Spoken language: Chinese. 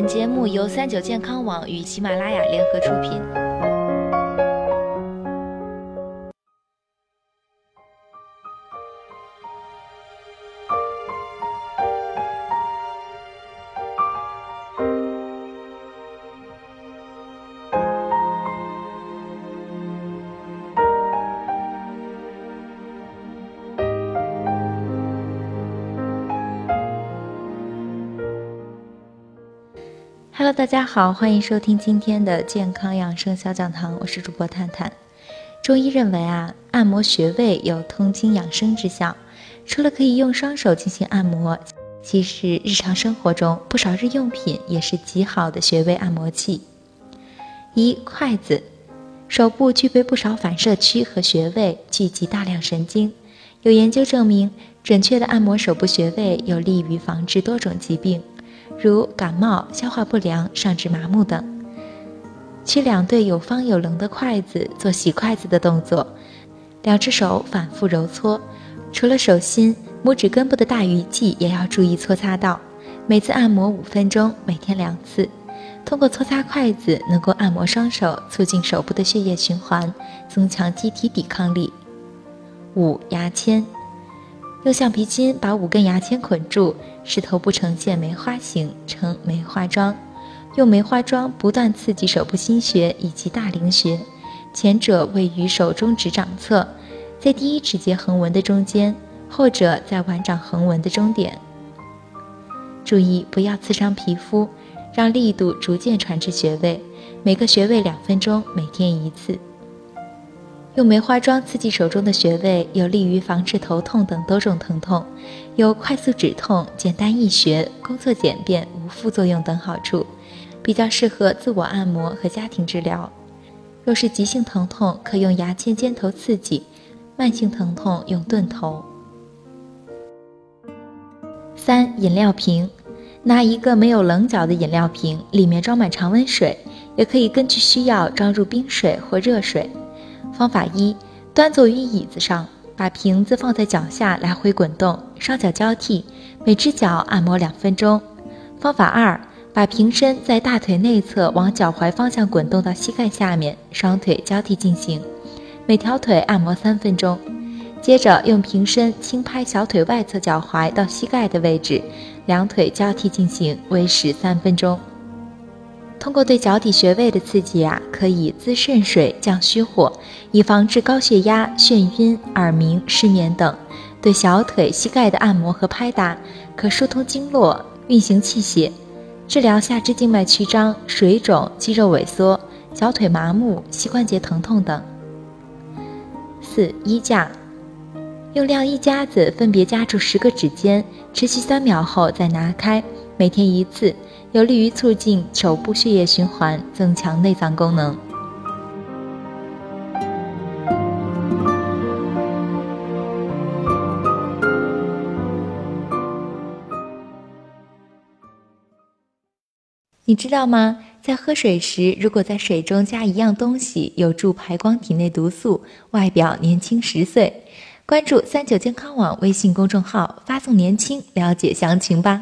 本节目由三九健康网与喜马拉雅联合出品。大家好，欢迎收听今天的健康养生小讲堂，我是主播探探。中医认为啊，按摩穴位有通经养生之效。除了可以用双手进行按摩，其实日常生活中不少日用品也是极好的穴位按摩器。一筷子，手部具备不少反射区和穴位，聚集大量神经。有研究证明，准确的按摩手部穴位有利于防治多种疾病。如感冒、消化不良、上肢麻木等。取两对有方有棱的筷子做洗筷子的动作，两只手反复揉搓。除了手心，拇指根部的大鱼际也要注意搓擦到。每次按摩五分钟，每天两次。通过搓擦筷子，能够按摩双手，促进手部的血液循环，增强机体抵抗力。五牙签。用橡皮筋把五根牙签捆住，使头部呈现梅花形，称梅花桩。用梅花桩不断刺激手部心穴以及大陵穴，前者位于手中指掌侧，在第一指节横纹的中间；后者在腕掌横纹的中点。注意不要刺伤皮肤，让力度逐渐传至穴位。每个穴位两分钟，每天一次。用梅花桩刺激手中的穴位，有利于防治头痛等多种疼痛，有快速止痛、简单易学、工作简便、无副作用等好处，比较适合自我按摩和家庭治疗。若是急性疼痛，可用牙签尖头刺激；慢性疼痛用钝头。三、饮料瓶，拿一个没有棱角的饮料瓶，里面装满常温水，也可以根据需要装入冰水或热水。方法一：端坐于椅子上，把瓶子放在脚下来回滚动，双脚交替，每只脚按摩两分钟。方法二：把瓶身在大腿内侧往脚踝方向滚动到膝盖下面，双腿交替进行，每条腿按摩三分钟。接着用瓶身轻拍小腿外侧脚踝到膝盖的位置，两腿交替进行，为时三分钟。通过对脚底穴位的刺激啊，可以滋肾水、降虚火，以防治高血压、眩晕、耳鸣、失眠等。对小腿、膝盖的按摩和拍打，可疏通经络、运行气血，治疗下肢静脉曲张、水肿、肌肉萎缩、小腿麻木、膝关节疼痛等。四衣架，用晾衣夹子分别夹住十个指尖，持续三秒后再拿开，每天一次。有利于促进手部血液循环，增强内脏功能。你知道吗？在喝水时，如果在水中加一样东西，有助排光体内毒素，外表年轻十岁。关注三九健康网微信公众号，发送“年轻”了解详情吧。